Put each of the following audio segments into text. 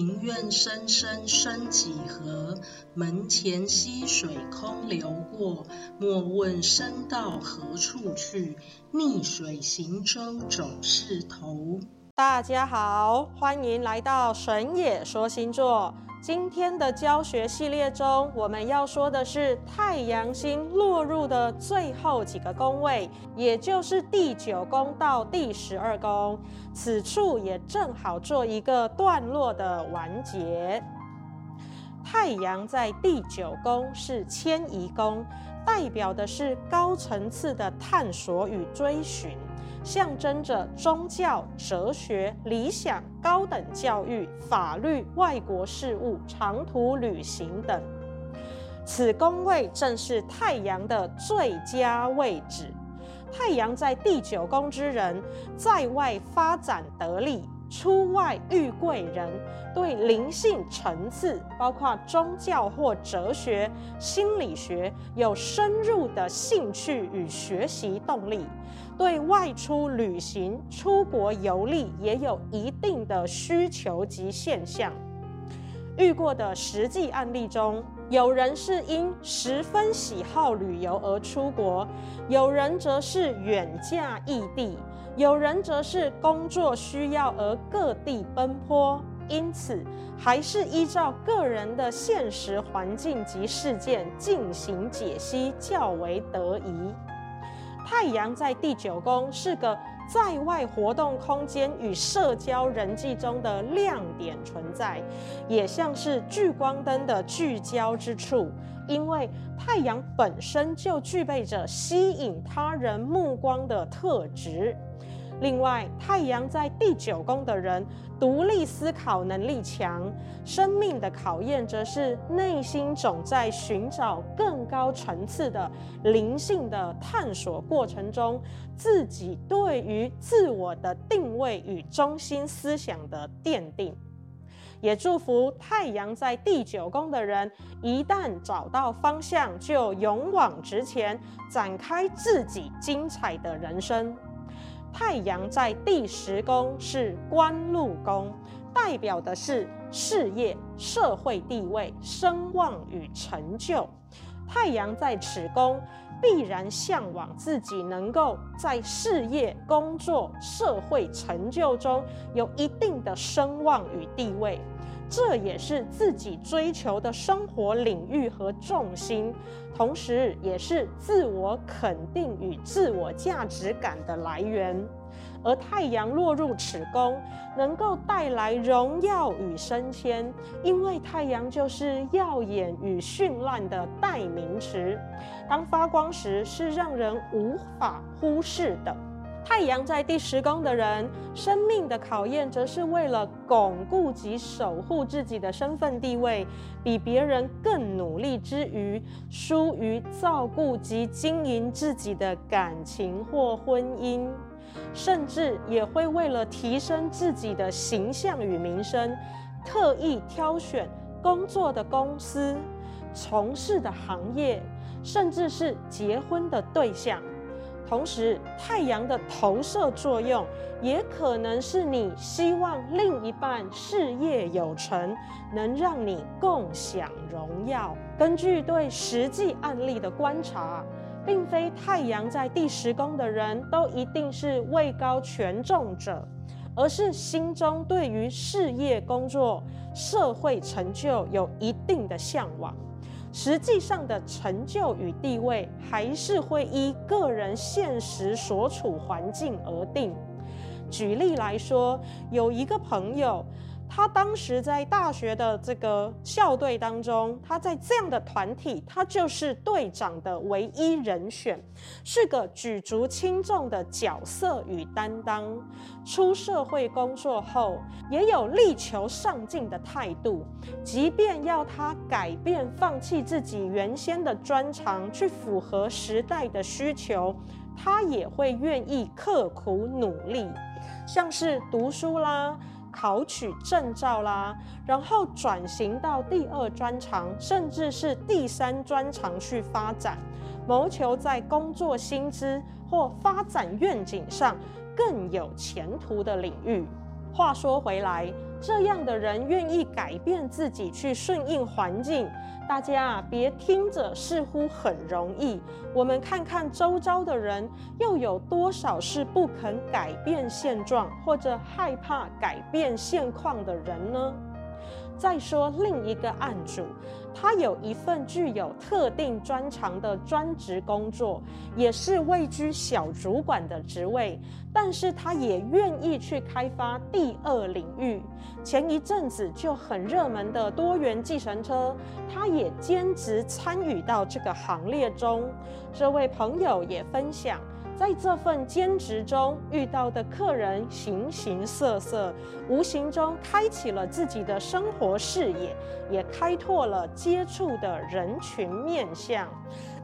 庭院深深深几何？门前溪水空流过。莫问身到何处去，逆水行舟总是头。大家好，欢迎来到神野说星座。今天的教学系列中，我们要说的是太阳星落入的最后几个宫位，也就是第九宫到第十二宫。此处也正好做一个段落的完结。太阳在第九宫是迁移宫，代表的是高层次的探索与追寻。象征着宗教、哲学、理想、高等教育、法律、外国事务、长途旅行等。此宫位正是太阳的最佳位置。太阳在第九宫之人，在外发展得力。出外遇贵人，对灵性层次，包括宗教或哲学、心理学，有深入的兴趣与学习动力；对外出旅行、出国游历也有一定的需求及现象。遇过的实际案例中，有人是因十分喜好旅游而出国，有人则是远嫁异地。有人则是工作需要而各地奔波，因此还是依照个人的现实环境及事件进行解析较为得宜。太阳在第九宫是个在外活动空间与社交人际中的亮点存在，也像是聚光灯的聚焦之处，因为太阳本身就具备着吸引他人目光的特质。另外，太阳在第九宫的人，独立思考能力强，生命的考验则是内心总在寻找更高层次的灵性的探索过程中，自己对于自我的定位与中心思想的奠定。也祝福太阳在第九宫的人，一旦找到方向，就勇往直前，展开自己精彩的人生。太阳在第十宫是官禄宫，代表的是事业、社会地位、声望与成就。太阳在此宫，必然向往自己能够在事业、工作、社会成就中有一定的声望与地位。这也是自己追求的生活领域和重心，同时也是自我肯定与自我价值感的来源。而太阳落入此宫，能够带来荣耀与升迁，因为太阳就是耀眼与绚烂的代名词。当发光时，是让人无法忽视的。太阳在第十宫的人，生命的考验则是为了巩固及守护自己的身份地位，比别人更努力之余，疏于照顾及经营自己的感情或婚姻，甚至也会为了提升自己的形象与名声，特意挑选工作的公司、从事的行业，甚至是结婚的对象。同时，太阳的投射作用也可能是你希望另一半事业有成，能让你共享荣耀。根据对实际案例的观察，并非太阳在第十宫的人都一定是位高权重者，而是心中对于事业、工作、社会成就有一定的向往。实际上的成就与地位，还是会依个人现实所处环境而定。举例来说，有一个朋友。他当时在大学的这个校队当中，他在这样的团体，他就是队长的唯一人选，是个举足轻重的角色与担当。出社会工作后，也有力求上进的态度，即便要他改变、放弃自己原先的专长，去符合时代的需求，他也会愿意刻苦努力，像是读书啦。考取证照啦，然后转型到第二专长，甚至是第三专长去发展，谋求在工作薪资或发展愿景上更有前途的领域。话说回来，这样的人愿意改变自己去顺应环境。大家啊，别听着似乎很容易。我们看看周遭的人，又有多少是不肯改变现状或者害怕改变现况的人呢？再说另一个案主，他有一份具有特定专长的专职工作，也是位居小主管的职位，但是他也愿意去开发第二领域。前一阵子就很热门的多元计程车，他也兼职参与到这个行列中。这位朋友也分享。在这份兼职中遇到的客人形形色色，无形中开启了自己的生活视野，也开拓了接触的人群面向。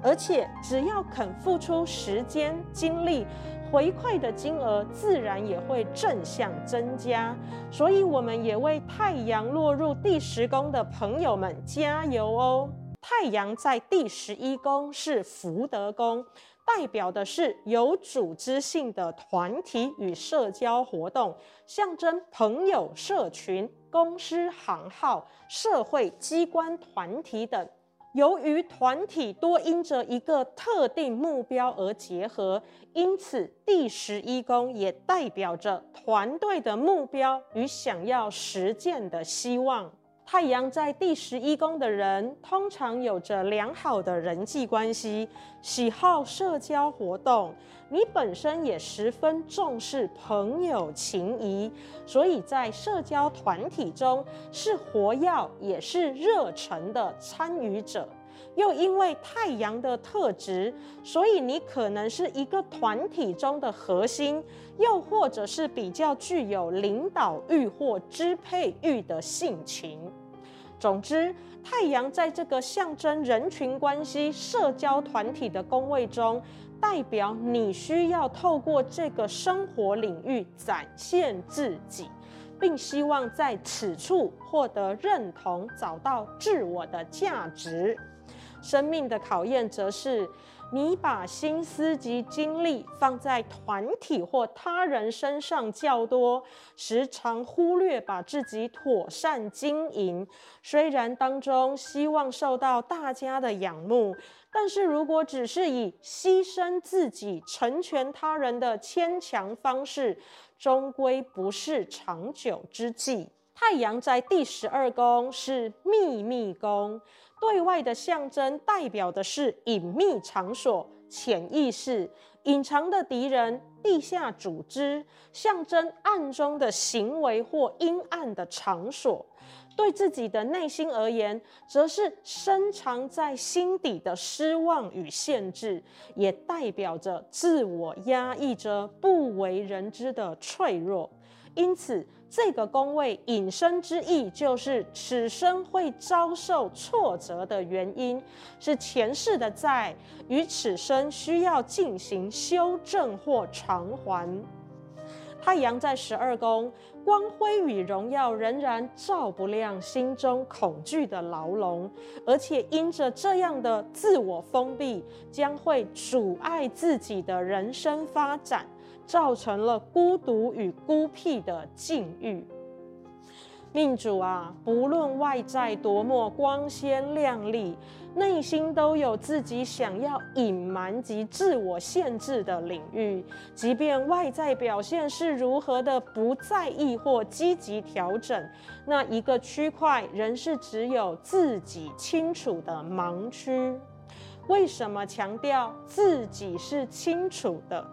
而且只要肯付出时间精力，回馈的金额自然也会正向增加。所以，我们也为太阳落入第十宫的朋友们加油哦！太阳在第十一宫是福德宫。代表的是有组织性的团体与社交活动，象征朋友、社群、公司行号、社会机关、团体等。由于团体多因着一个特定目标而结合，因此第十一宫也代表着团队的目标与想要实践的希望。太阳在第十一宫的人，通常有着良好的人际关系，喜好社交活动。你本身也十分重视朋友情谊，所以在社交团体中是活跃也是热忱的参与者。又因为太阳的特质，所以你可能是一个团体中的核心，又或者是比较具有领导欲或支配欲的性情。总之，太阳在这个象征人群关系、社交团体的宫位中，代表你需要透过这个生活领域展现自己，并希望在此处获得认同，找到自我的价值。生命的考验则是，你把心思及精力放在团体或他人身上较多，时常忽略把自己妥善经营。虽然当中希望受到大家的仰慕，但是如果只是以牺牲自己成全他人的牵强方式，终归不是长久之计。太阳在第十二宫是秘密宫。对外的象征代表的是隐秘场所、潜意识、隐藏的敌人、地下组织，象征暗中的行为或阴暗的场所。对自己的内心而言，则是深藏在心底的失望与限制，也代表着自我压抑着不为人知的脆弱。因此，这个宫位引申之意就是此生会遭受挫折的原因，是前世的债与此生需要进行修正或偿还。太阳在十二宫，光辉与荣耀仍然照不亮心中恐惧的牢笼，而且因着这样的自我封闭，将会阻碍自己的人生发展。造成了孤独与孤僻的境遇。命主啊，不论外在多么光鲜亮丽，内心都有自己想要隐瞒及自我限制的领域。即便外在表现是如何的不在意或积极调整，那一个区块仍是只有自己清楚的盲区。为什么强调自己是清楚的？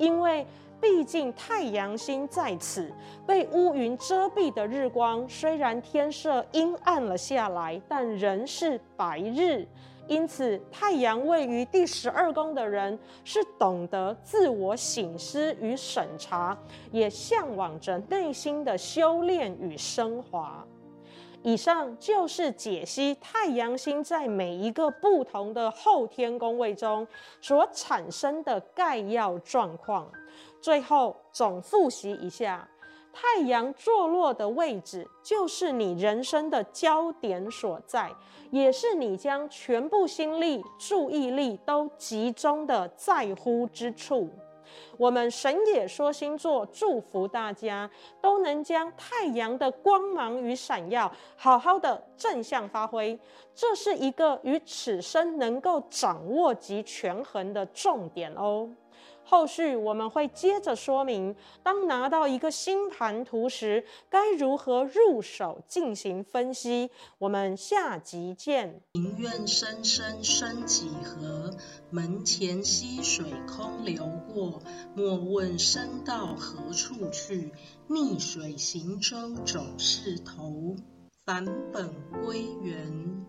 因为毕竟太阳星在此，被乌云遮蔽的日光，虽然天色阴暗了下来，但仍是白日。因此，太阳位于第十二宫的人，是懂得自我省思与审查，也向往着内心的修炼与升华。以上就是解析太阳星在每一个不同的后天宫位中所产生的概要状况。最后总复习一下，太阳坐落的位置就是你人生的焦点所在，也是你将全部心力、注意力都集中的在乎之处。我们神也说星座祝福大家都能将太阳的光芒与闪耀好好的正向发挥，这是一个与此生能够掌握及权衡的重点哦。后续我们会接着说明，当拿到一个星盘图时，该如何入手进行分析。我们下集见。庭院深深深几何，门前溪水空流过。莫问身到何处去，逆水行舟总是头。返本归元。